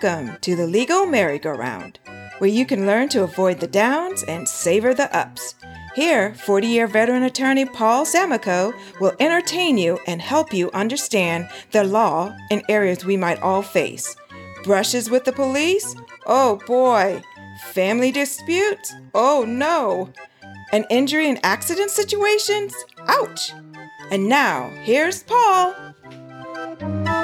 Welcome to the Legal Merry-Go-Round, where you can learn to avoid the downs and savor the ups. Here, 40 year veteran attorney Paul Samakow will entertain you and help you understand the law in areas we might all face. Brushes with the police? Oh boy. Family disputes? Oh no. An injury and accident situations? Ouch. And now, here's Paul.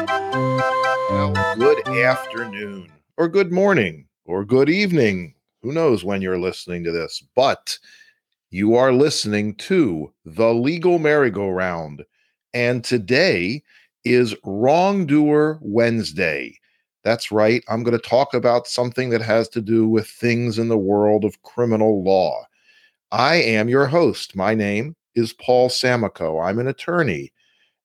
Well, good afternoon, or good morning, or good evening. Who knows when you're listening to this? But you are listening to The Legal Merry-Go-Round. And today is Wrongdoer Wednesday. That's right. I'm going to talk about something that has to do with things in the world of criminal law. I am your host. My name is Paul Samakow. I'm an attorney.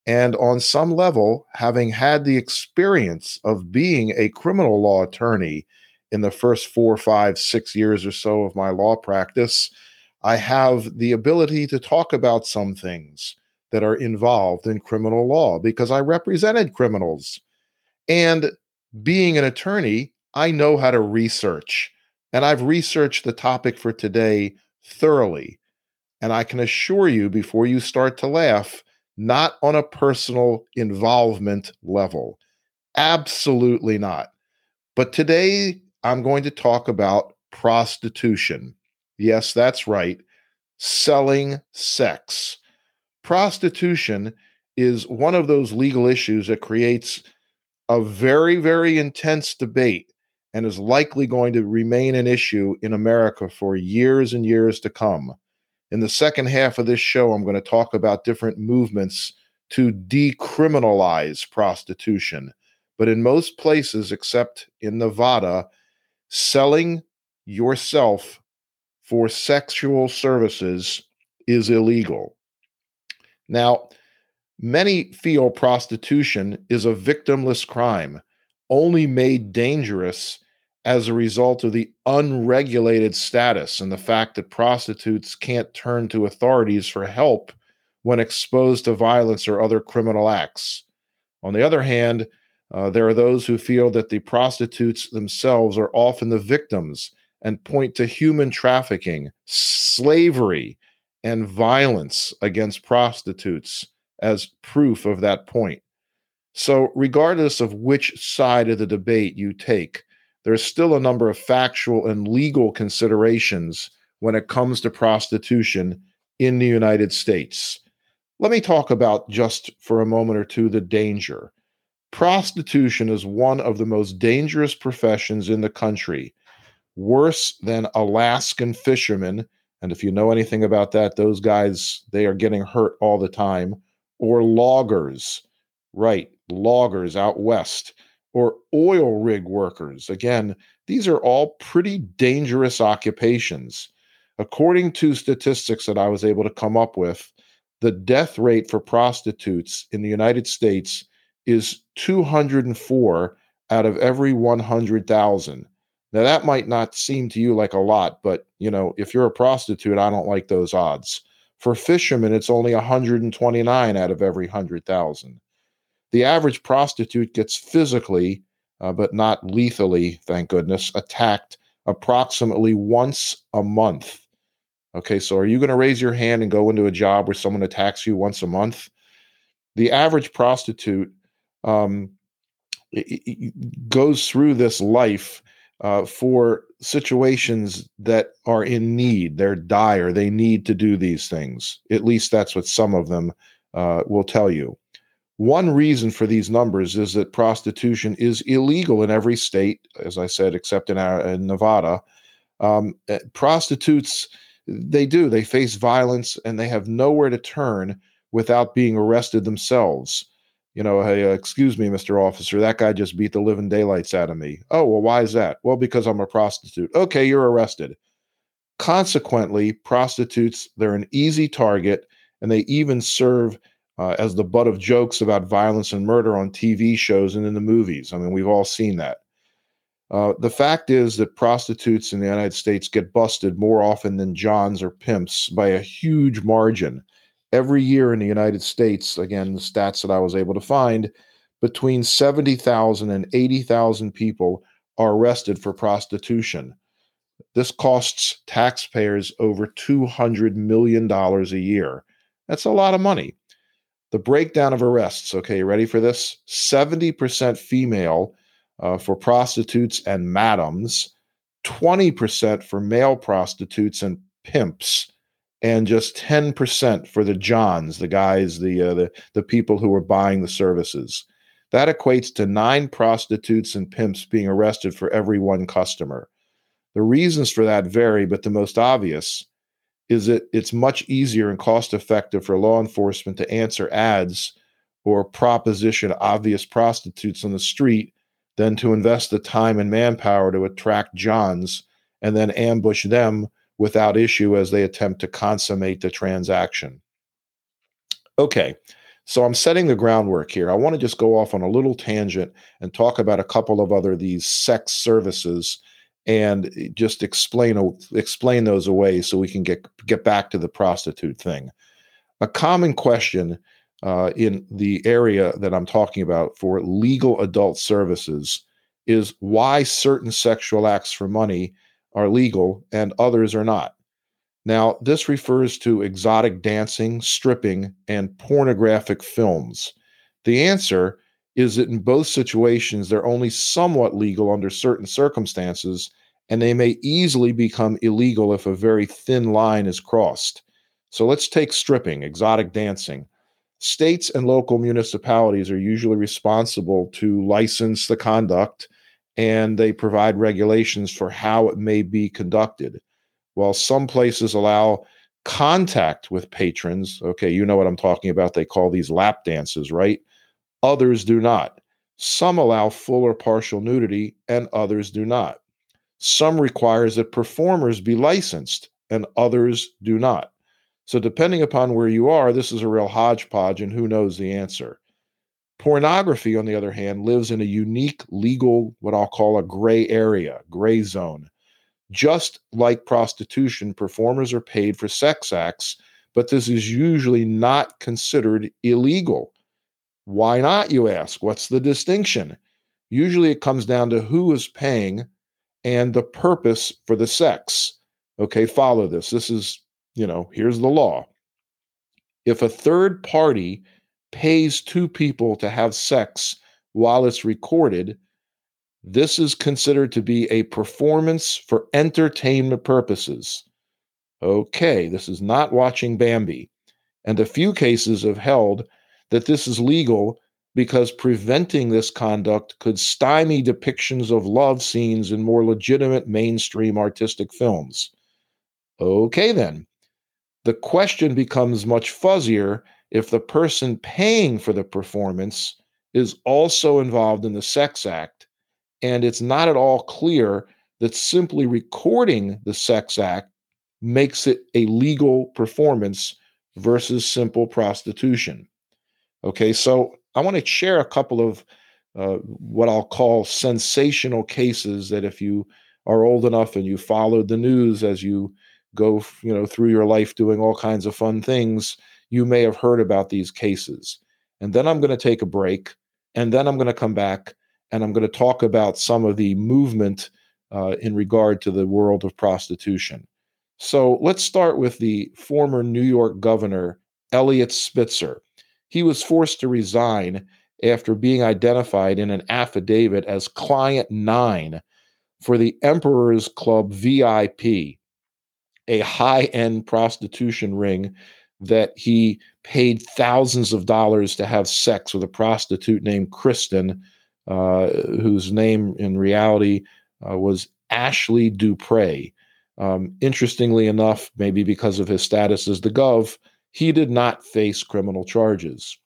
And on some level, having had the experience of being a criminal law attorney in the first four, five, six years or so of my law practice, I have the ability to talk about some things that are involved in criminal law because I represented criminals. And being an attorney, I know how to research. And I've researched the topic for today thoroughly. And I can assure you before you start to laugh, not on a personal involvement level. Absolutely not. But today I'm going to talk about prostitution. Yes, that's right. Selling sex. Prostitution is one of those legal issues that creates a very, very intense debate and is likely going to remain an issue in America for years and years to come. In the second half of this show, I'm going to talk about different movements to decriminalize prostitution. But in most places, except in Nevada, selling yourself for sexual services is illegal. Now, many feel prostitution is a victimless crime, only made dangerous as a result of the unregulated status and the fact that prostitutes can't turn to authorities for help when exposed to violence or other criminal acts. On the other hand, uh, there are those who feel that the prostitutes themselves are often the victims and point to human trafficking, slavery, and violence against prostitutes as proof of that point. So, regardless of which side of the debate you take, there's still a number of factual and legal considerations when it comes to prostitution in the United States. Let me talk about just for a moment or two the danger. Prostitution is one of the most dangerous professions in the country, worse than Alaskan fishermen. And if you know anything about that, those guys, they are getting hurt all the time, or loggers, right? Loggers out west or oil rig workers. Again, these are all pretty dangerous occupations. According to statistics that I was able to come up with, the death rate for prostitutes in the United States is 204 out of every 100,000. Now that might not seem to you like a lot, but you know, if you're a prostitute, I don't like those odds. For fishermen, it's only 129 out of every 100,000. The average prostitute gets physically, uh, but not lethally, thank goodness, attacked approximately once a month. Okay, so are you going to raise your hand and go into a job where someone attacks you once a month? The average prostitute um, goes through this life uh, for situations that are in need. They're dire. They need to do these things. At least that's what some of them uh, will tell you. One reason for these numbers is that prostitution is illegal in every state, as I said, except in, our, in Nevada. Um, eh, prostitutes, they do, they face violence and they have nowhere to turn without being arrested themselves. You know, hey, uh, excuse me, Mr. Officer, that guy just beat the living daylights out of me. Oh, well, why is that? Well, because I'm a prostitute. Okay, you're arrested. Consequently, prostitutes, they're an easy target and they even serve uh, as the butt of jokes about violence and murder on TV shows and in the movies. I mean, we've all seen that. Uh, the fact is that prostitutes in the United States get busted more often than Johns or pimps by a huge margin. Every year in the United States, again, the stats that I was able to find, between 70,000 and 80,000 people are arrested for prostitution. This costs taxpayers over $200 million a year. That's a lot of money. The breakdown of arrests, okay, you ready for this? 70% female uh, for prostitutes and madams, 20% for male prostitutes and pimps, and just 10% for the Johns, the guys, the, uh, the, the people who are buying the services. That equates to nine prostitutes and pimps being arrested for every one customer. The reasons for that vary, but the most obvious is that it's much easier and cost effective for law enforcement to answer ads or proposition obvious prostitutes on the street than to invest the time and manpower to attract Johns and then ambush them without issue as they attempt to consummate the transaction. Okay, so I'm setting the groundwork here. I want to just go off on a little tangent and talk about a couple of other these sex services and just explain explain those away so we can get get back to the prostitute thing. A common question uh, in the area that I'm talking about for legal adult services is why certain sexual acts for money are legal and others are not. Now, this refers to exotic dancing, stripping, and pornographic films. The answer is that in both situations, they're only somewhat legal under certain circumstances, and they may easily become illegal if a very thin line is crossed. So let's take stripping, exotic dancing. States and local municipalities are usually responsible to license the conduct and they provide regulations for how it may be conducted. While some places allow contact with patrons, okay, you know what I'm talking about. They call these lap dances, right? Others do not. Some allow full or partial nudity, and others do not. Some requires that performers be licensed, and others do not. So, depending upon where you are, this is a real hodgepodge, and who knows the answer. Pornography, on the other hand, lives in a unique legal, what I'll call a gray area, gray zone. Just like prostitution, performers are paid for sex acts, but this is usually not considered illegal. Why not, you ask? What's the distinction? Usually it comes down to who is paying and the purpose for the sex. Okay, follow this. This is you know, here's the law. If a third party pays two people to have sex while it's recorded, this is considered to be a performance for entertainment purposes. Okay, this is not watching Bambi. And a few cases have held that this is legal because preventing this conduct could stymie depictions of love scenes in more legitimate mainstream artistic films. Okay, then. The question becomes much fuzzier if the person paying for the performance is also involved in the sex act, and it's not at all clear that simply recording the sex act makes it a legal performance versus simple prostitution. Okay, so I want to share a couple of uh, what I'll call sensational cases that if you are old enough and you followed the news as you go you know through your life doing all kinds of fun things you may have heard about these cases. And then i'm going to take a break and then i'm going to come back and i'm going to talk about some of the movement uh, in regard to the world of prostitution. So let's start with the former new york governor eliot spitzer he was forced to resign after being identified in an affidavit as client 9 for the emperor's club vip a high end prostitution ring that he paid thousands of dollars to have sex with a prostitute named Kristen, uh, whose name in reality uh, was Ashley Dupre. Um, interestingly enough, maybe because of his status as the Gov, he did not face criminal charges.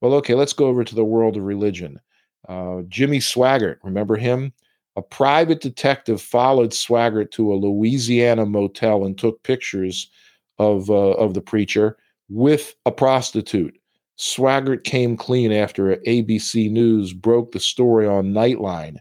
Well, okay, let's go over to the world of religion. Uh, Jimmy Swaggart, remember him? A private detective followed Swaggart to a Louisiana motel and took pictures of uh, of the preacher with a prostitute. Swaggart came clean after ABC News broke the story on Nightline.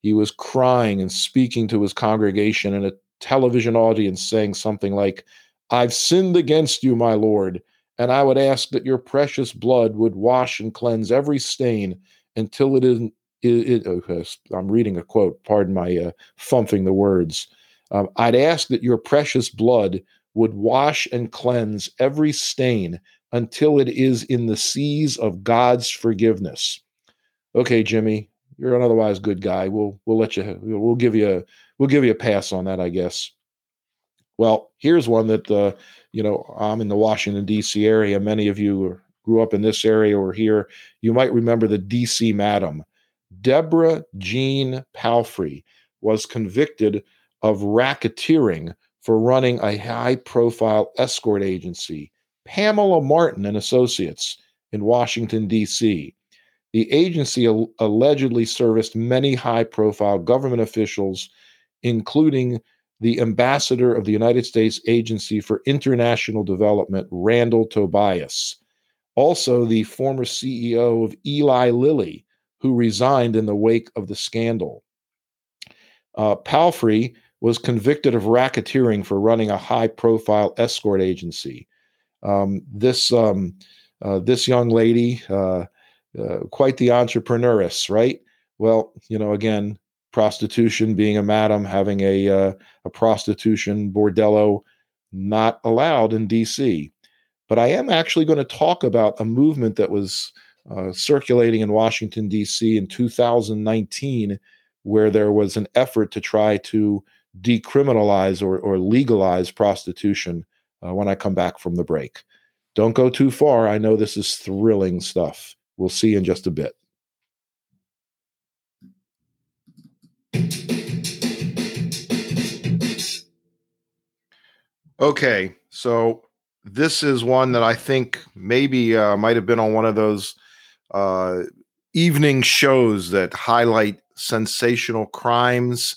He was crying and speaking to his congregation in a television audience, saying something like, I've sinned against you, my Lord, and I would ask that your precious blood would wash and cleanse every stain until it is it, it, okay, I'm reading a quote, pardon my uh, fumphing the words. Um, I'd ask that your precious blood would wash and cleanse every stain until it is in the seas of God's forgiveness. Okay, Jimmy, you're an otherwise good guy. We'll we'll let you we'll give you a we'll give you a pass on that, I guess. Well, here's one that uh, you know I'm in the Washington D.C. area. Many of you grew up in this area or here. You might remember the D.C. Madam, Deborah Jean Palfrey, was convicted of racketeering for running a high-profile escort agency, Pamela Martin and Associates, in Washington D.C. The agency al- allegedly serviced many high-profile government officials, including the ambassador of the United States Agency for International Development, Randall Tobias. Also, the former CEO of Eli Lilly, who resigned in the wake of the scandal. Uh, Palfrey was convicted of racketeering for running a high profile escort agency. Um, this, um, uh, this young lady, uh, uh, quite the entrepreneuress, right? Well, you know, again, prostitution, being a madam, having a uh, a prostitution bordello, not allowed in D.C. But I am actually going to talk about a movement that was uh, circulating in Washington D.C. in 2019, where there was an effort to try to decriminalize or, or legalize prostitution. Uh, when I come back from the break, don't go too far. I know this is thrilling stuff. We'll see in just a bit. Okay, so this is one that I think maybe uh, might have been on one of those uh, evening shows that highlight sensational crimes.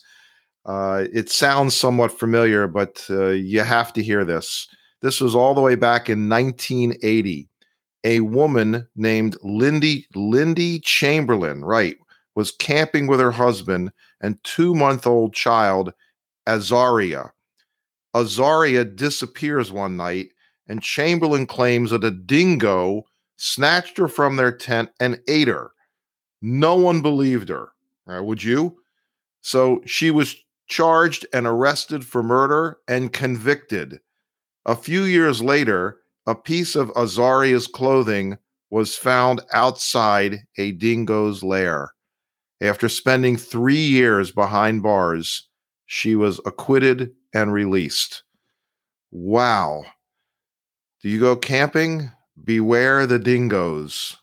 Uh, it sounds somewhat familiar, but uh, you have to hear this. This was all the way back in 1980. A woman named Lindy Lindy Chamberlain, right, was camping with her husband and two-month-old child Azaria Azaria disappears one night, and Chamberlain claims that a dingo snatched her from their tent and ate her. No one believed her. Right, would you? So she was charged and arrested for murder and convicted. A few years later, a piece of Azaria's clothing was found outside a dingo's lair. After spending three years behind bars, she was acquitted and released. Wow. Do you go camping? Beware the dingoes.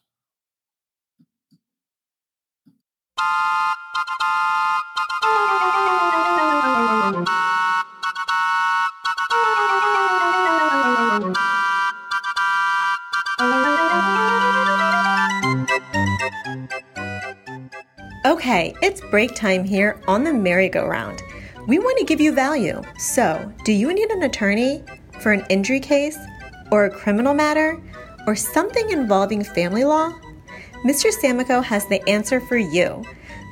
it's break time here on the merry-go-round. We want to give you value. So, do you need an attorney for an injury case, or a criminal matter, or something involving family law? Mr. Samakow has the answer for you.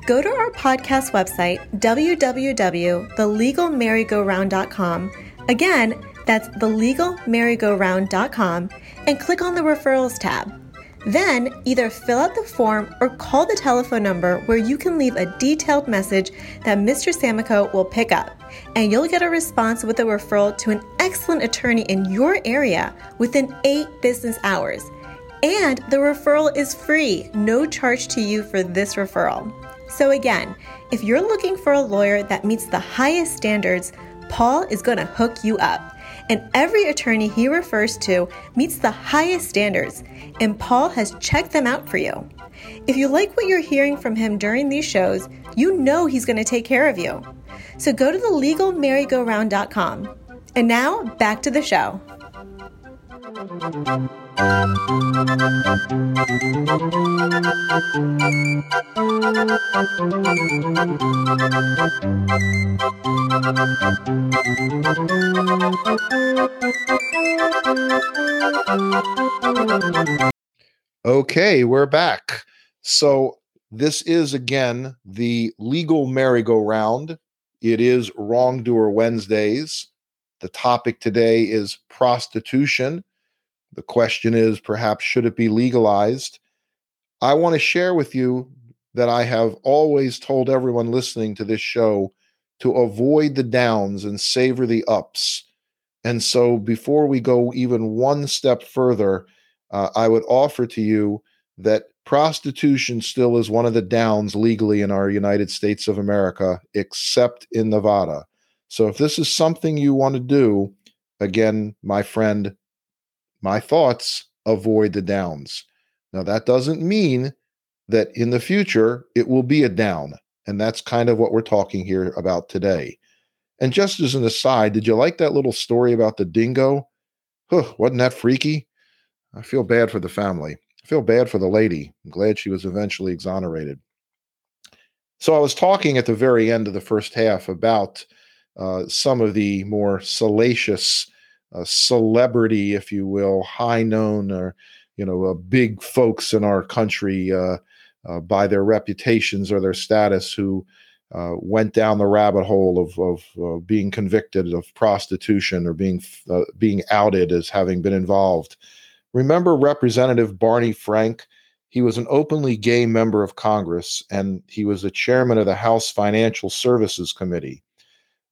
Go to our podcast website, www.thelegalmerrygoround.com. Again, that's thelegalmerrygoround.com, and click on the referrals tab. Then either fill out the form or call the telephone number where you can leave a detailed message that Mr. Samakow will pick up, and you'll get a response with a referral to an excellent attorney in your area within eight business hours. And the referral is free, no charge to you for this referral. So, again, if you're looking for a lawyer that meets the highest standards, Paul is going to hook you up and every attorney he refers to meets the highest standards, and Paul has checked them out for you. If you like what you're hearing from him during these shows, you know he's going to take care of you. So go to thelegalmerrygoround.com. And now, back to the show. Okay, we're back. So, this is again the legal merry-go-round. It is Wrongdoer Wednesdays. The topic today is prostitution. The question is perhaps should it be legalized? I want to share with you that I have always told everyone listening to this show to avoid the downs and savor the ups. And so, before we go even one step further, uh, I would offer to you that prostitution still is one of the downs legally in our United States of America, except in Nevada. So, if this is something you want to do, again, my friend, my thoughts avoid the downs. Now, that doesn't mean that in the future it will be a down. And that's kind of what we're talking here about today. And just as an aside, did you like that little story about the dingo? Huh, wasn't that freaky? I feel bad for the family. I feel bad for the lady. I'm glad she was eventually exonerated. So I was talking at the very end of the first half about uh, some of the more salacious uh, celebrity, if you will, high known or you know uh, big folks in our country uh, uh, by their reputations or their status who uh, went down the rabbit hole of, of being convicted of prostitution or being being outed as having been involved. Remember Representative Barney Frank? He was an openly gay member of Congress, and he was the chairman of the House Financial Services Committee.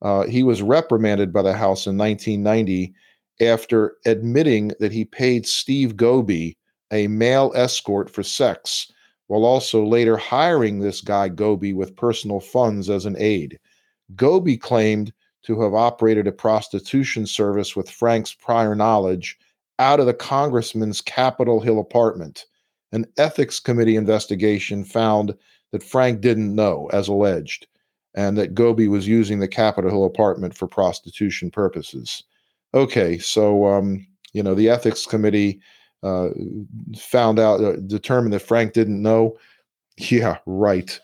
Uh, he was reprimanded by the House in 1990 after admitting that he paid Steve Gobie, a male escort, for sex while also later hiring this guy Gobie with personal funds as an aide. Gobie claimed to have operated a prostitution service with Frank's prior knowledge out of the congressman's Capitol Hill apartment. An ethics committee investigation found that Frank didn't know, as alleged, and that Gobie was using the Capitol Hill apartment for prostitution purposes. Okay, so um, you know the ethics committee uh, found out, uh, determined that Frank didn't know. Yeah, right.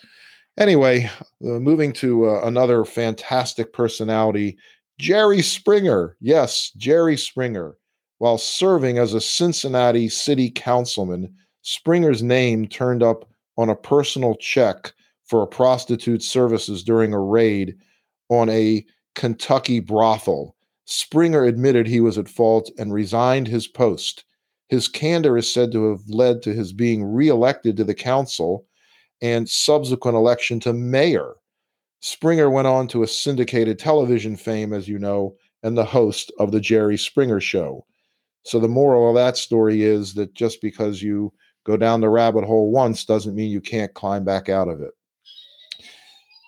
Anyway, uh, moving to uh, another fantastic personality, Jerry Springer. Yes, Jerry Springer. While serving as a Cincinnati city councilman, Springer's name turned up on a personal check for a prostitute's services during a raid on a Kentucky brothel. Springer admitted he was at fault and resigned his post. His candor is said to have led to his being reelected to the council and subsequent election to mayor. Springer went on to a syndicated television fame, as you know, and the host of The Jerry Springer Show. So the moral of that story is that just because you go down the rabbit hole once doesn't mean you can't climb back out of it.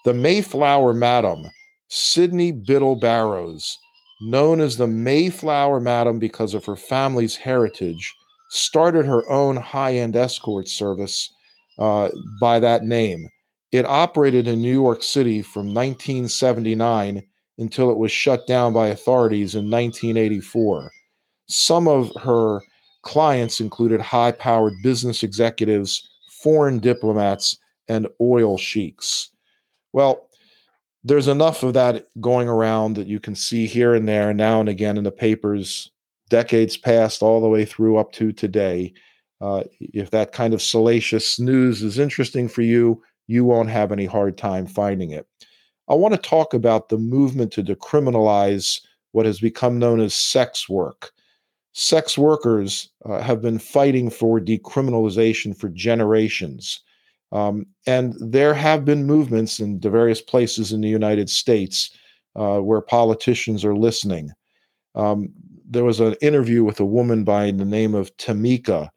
The Mayflower Madam, Sydney Biddle Barrows, known as the Mayflower Madam because of her family's heritage, started her own high end escort service uh, by that name. It operated in New York City from 1979 until it was shut down by authorities in 1984. Some of her clients included high powered business executives, foreign diplomats, and oil sheiks. Well, there's enough of that going around that you can see here and there, now and again in the papers, decades past, all the way through up to today. Uh, if that kind of salacious news is interesting for you, you won't have any hard time finding it. I want to talk about the movement to decriminalize what has become known as sex work. Sex workers uh, have been fighting for decriminalization for generations. Um, and there have been movements in the various places in the United States uh, where politicians are listening. Um, there was an interview with a woman by the name of Tamika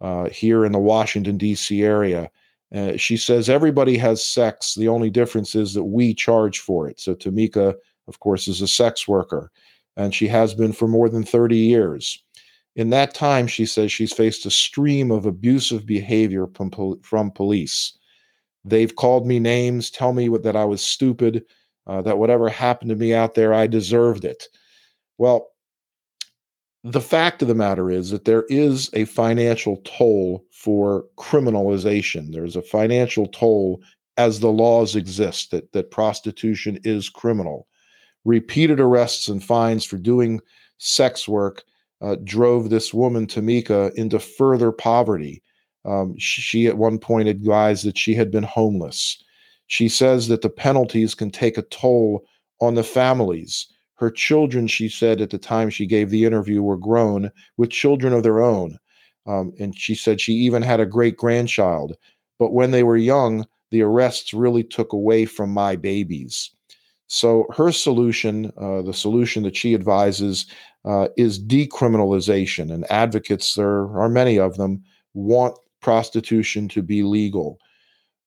uh, here in the Washington, D.C. area. Uh, she says everybody has sex. The only difference is that we charge for it. So Tamika, of course, is a sex worker, and she has been for more than 30 years. In that time, she says she's faced a stream of abusive behavior from, from police. They've called me names, tell me that I was stupid, uh, that whatever happened to me out there, I deserved it. Well, the fact of the matter is that there is a financial toll for criminalization. There's a financial toll as the laws exist that, that prostitution is criminal. Repeated arrests and fines for doing sex work uh, drove this woman, Tamika, into further poverty. Um, she at one point advised that she had been homeless. She says that the penalties can take a toll on the families. Her children, she said at the time she gave the interview, were grown with children of their own. Um, and she said she even had a great grandchild. But when they were young, the arrests really took away from my babies. So her solution, uh, the solution that she advises, uh, is decriminalization. And advocates, there are many of them, want prostitution to be legal.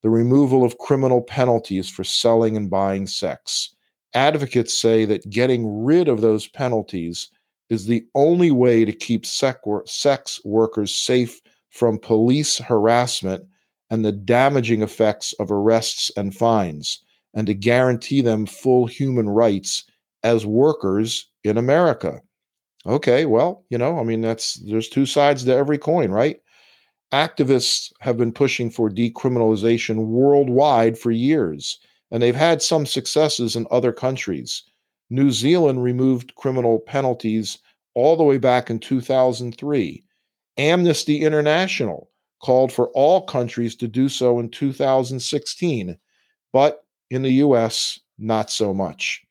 The removal of criminal penalties for selling and buying sex. Advocates say that getting rid of those penalties is the only way to keep sex workers safe from police harassment and the damaging effects of arrests and fines and to guarantee them full human rights as workers in America. Okay, well, you know, I mean, that's there's two sides to every coin, right? Activists have been pushing for decriminalization worldwide for years, and they've had some successes in other countries. New Zealand removed criminal penalties all the way back in 2003. Amnesty International called for all countries to do so in 2016. But in the US, not so much.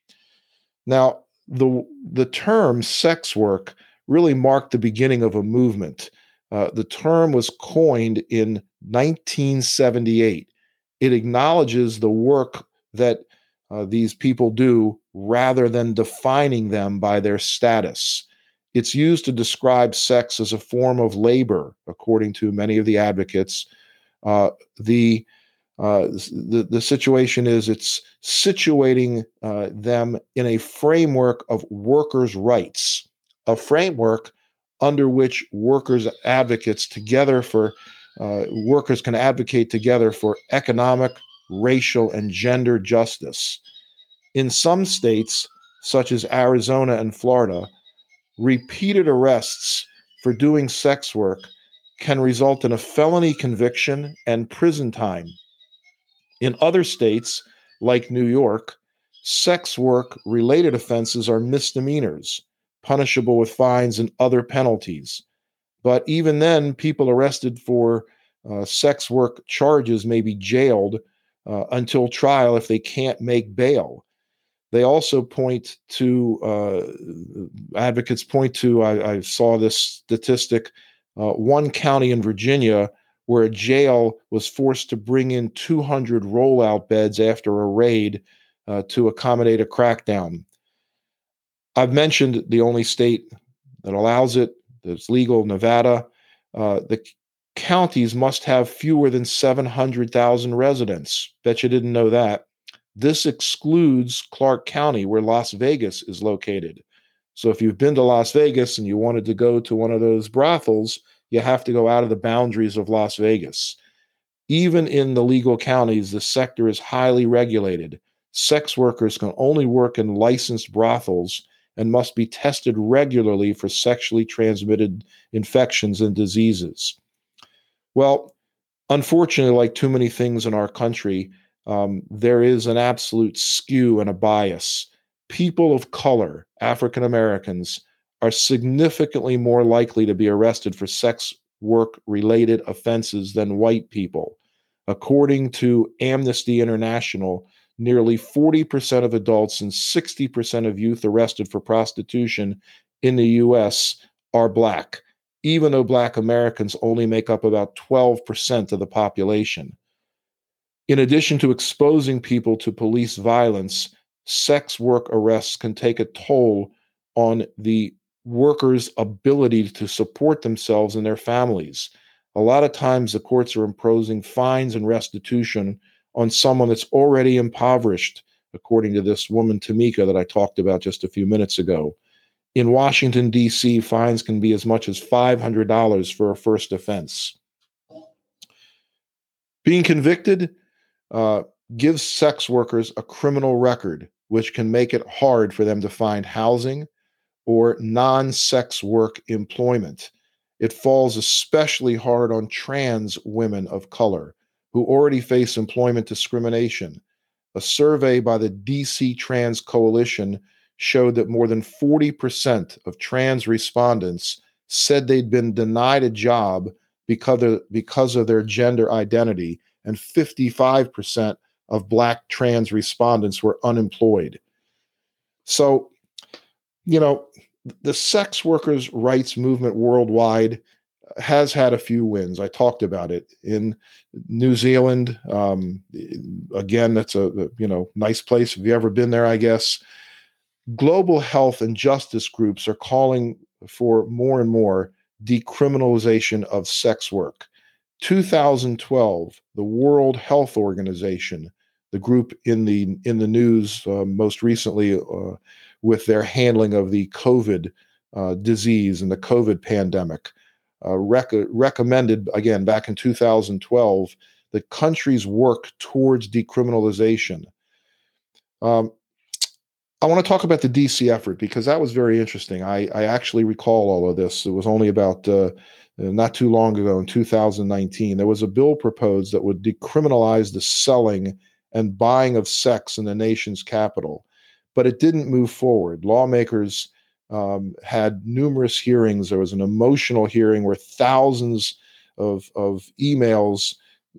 Now, the, the term sex work really marked the beginning of a movement. Uh, the term was coined in 1978. It acknowledges the work that uh, these people do rather than defining them by their status. It's used to describe sex as a form of labor, according to many of the advocates. Uh, the uh, the, the situation is it's situating uh, them in a framework of workers' rights, a framework under which workers advocates together for uh, workers can advocate together for economic, racial, and gender justice. In some states, such as Arizona and Florida, repeated arrests for doing sex work can result in a felony conviction and prison time in other states, like New York, sex work related offenses are misdemeanors, punishable with fines and other penalties. But even then, people arrested for uh, sex work charges may be jailed uh, until trial if they can't make bail. They also point to, uh, advocates point to, I, I, saw this statistic, uh, one county in Virginia where a jail was forced to bring in 200 rollout beds after a raid uh, to accommodate a crackdown. I've mentioned the only state that allows it, that's legal, Nevada. Uh, the counties must have fewer than 700,000 residents. Bet you didn't know that. This excludes Clark County, where Las Vegas is located. So if you've been to Las Vegas and you wanted to go to one of those brothels, you have to go out of the boundaries of Las Vegas. Even in the legal counties, the sector is highly regulated. Sex workers can only work in licensed brothels and must be tested regularly for sexually transmitted infections and diseases. Well, unfortunately, like too many things in our country, um, there is an absolute skew and a bias. People of color, African Americans, are significantly more likely to be arrested for sex work related offenses than white people. According to Amnesty International, nearly 40% of adults and 60% of youth arrested for prostitution in the US are black, even though black Americans only make up about 12% of the population. In addition to exposing people to police violence, sex work arrests can take a toll on the workers' ability to support themselves and their families. A lot of times, the courts are imposing fines and restitution on someone that's already impoverished, according to this woman, Tamika, that I talked about just a few minutes ago. In Washington, D.C., fines can be as much as $500 for a first offense. Being convicted uh, gives sex workers a criminal record, which can make it hard for them to find housing or non sex work employment. It falls especially hard on trans women of color who already face employment discrimination. A survey by the DC Trans Coalition showed that more than 40% of trans respondents said they'd been denied a job because of, because of their gender identity, and 55% of Black trans respondents were unemployed. So, you know, the sex workers' rights movement worldwide has had a few wins. I talked about it in New Zealand. Um, again, that's a, you know nice place. Have you ever been there? I guess global health and justice groups are calling for more and more decriminalization of sex work. 2012, the World Health Organization, the group in the in the news uh, most recently uh, with their handling of the COVID uh, disease and the COVID pandemic, uh, rec- recommended again back in 2012 that countries work towards decriminalization. Um, I want to talk about the DC effort because that was very interesting. I, I actually recall all of this. It was only about uh, not too long ago in 2019. There was a bill proposed that would decriminalize the selling and buying of sex in the nation's capital, but it didn't move forward. Lawmakers um, had numerous hearings. There was an emotional hearing where thousands of, of emails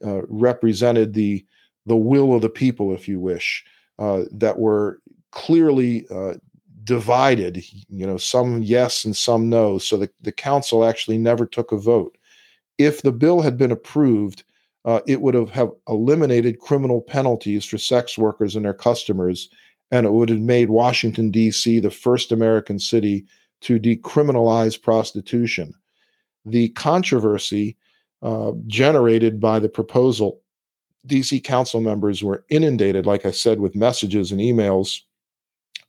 uh, represented the the will of the people, if you wish, uh, that were clearly uh, divided. You know, some yes and some no. So the, the council actually never took a vote. If the bill had been approved, uh, it would have, have eliminated criminal penalties for sex workers and their customers and it would have made Washington, D.C. the first American city to decriminalize prostitution. The controversy uh, generated by the proposal, DC council members were inundated, like I said, with messages and emails,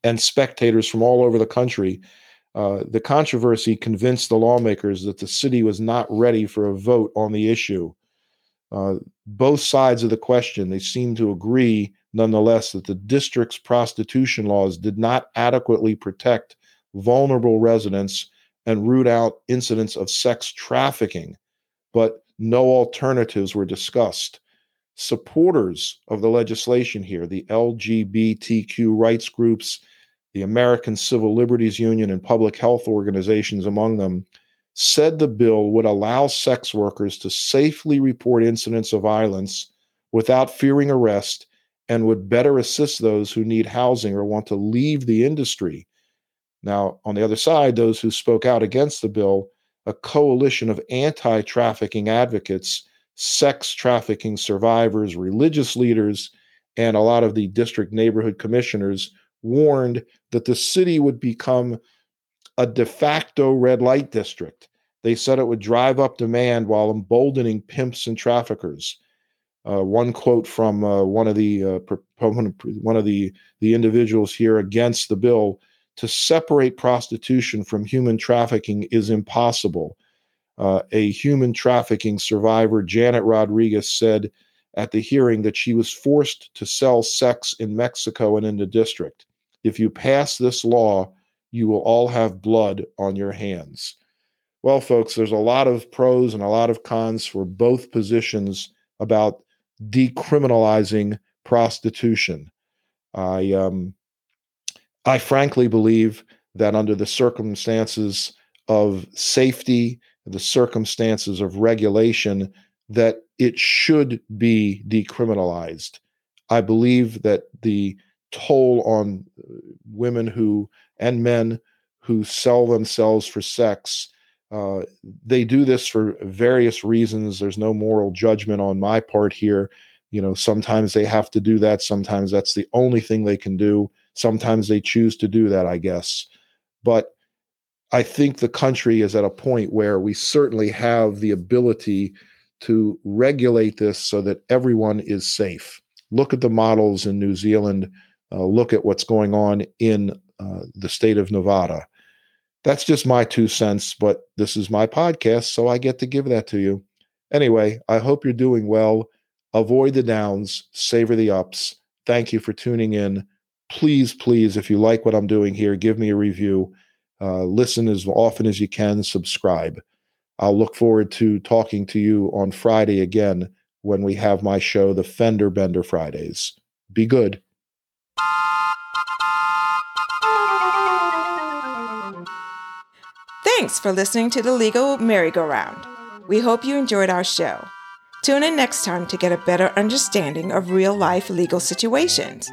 and spectators from all over the country. Uh, the controversy convinced the lawmakers that the city was not ready for a vote on the issue. Uh, both sides of the question, they seemed to agree nonetheless that the district's prostitution laws did not adequately protect vulnerable residents and root out incidents of sex trafficking, but no alternatives were discussed. Supporters of the legislation here, the LGBTQ rights groups, the American Civil Liberties Union, and public health organizations among them, said the bill would allow sex workers to safely report incidents of violence without fearing arrest and would better assist those who need housing or want to leave the industry. Now, on the other side, those who spoke out against the bill, a coalition of anti trafficking advocates, sex trafficking survivors, religious leaders, and a lot of the district neighborhood commissioners warned that the city would become a de facto red light district. They said it would drive up demand while emboldening pimps and traffickers. Uh, one quote from uh, one of the uh, proponent, one of the the individuals here against the bill: "To separate prostitution from human trafficking is impossible." Uh, a human trafficking survivor, Janet Rodriguez, said at the hearing that she was forced to sell sex in Mexico and in the district. If you pass this law, you will all have blood on your hands. Well, folks, there's a lot of pros and a lot of cons for both positions about decriminalizing prostitution. I um, I frankly believe that under the circumstances of safety, the circumstances of regulation, that it should be decriminalized. I believe that the toll on uh, women who and men who sell themselves for sex uh, they do this for various reasons. There's no moral judgment on my part here. You know, sometimes they have to do that. Sometimes that's the only thing they can do. Sometimes they choose to do that, I guess. But I think the country is at a point where we certainly have the ability to regulate this so that everyone is safe. Look at the models in New Zealand. Uh, look at what's going on in uh, the state of Nevada that's just my two cents, but this is my podcast, so I get to give that to you. Anyway, I hope you're doing well. Avoid the downs, savor the ups. Thank you for tuning in. Please, please, if you like what I'm doing here, give me a review. Uh, listen as often as you can, subscribe. I'll look forward to talking to you on Friday again when we have my show, The Fender Bender Fridays. Be good. Thanks for listening to the Legal Merry-Go-Round. We hope you enjoyed our show. Tune in next time to get a better understanding of real life legal situations.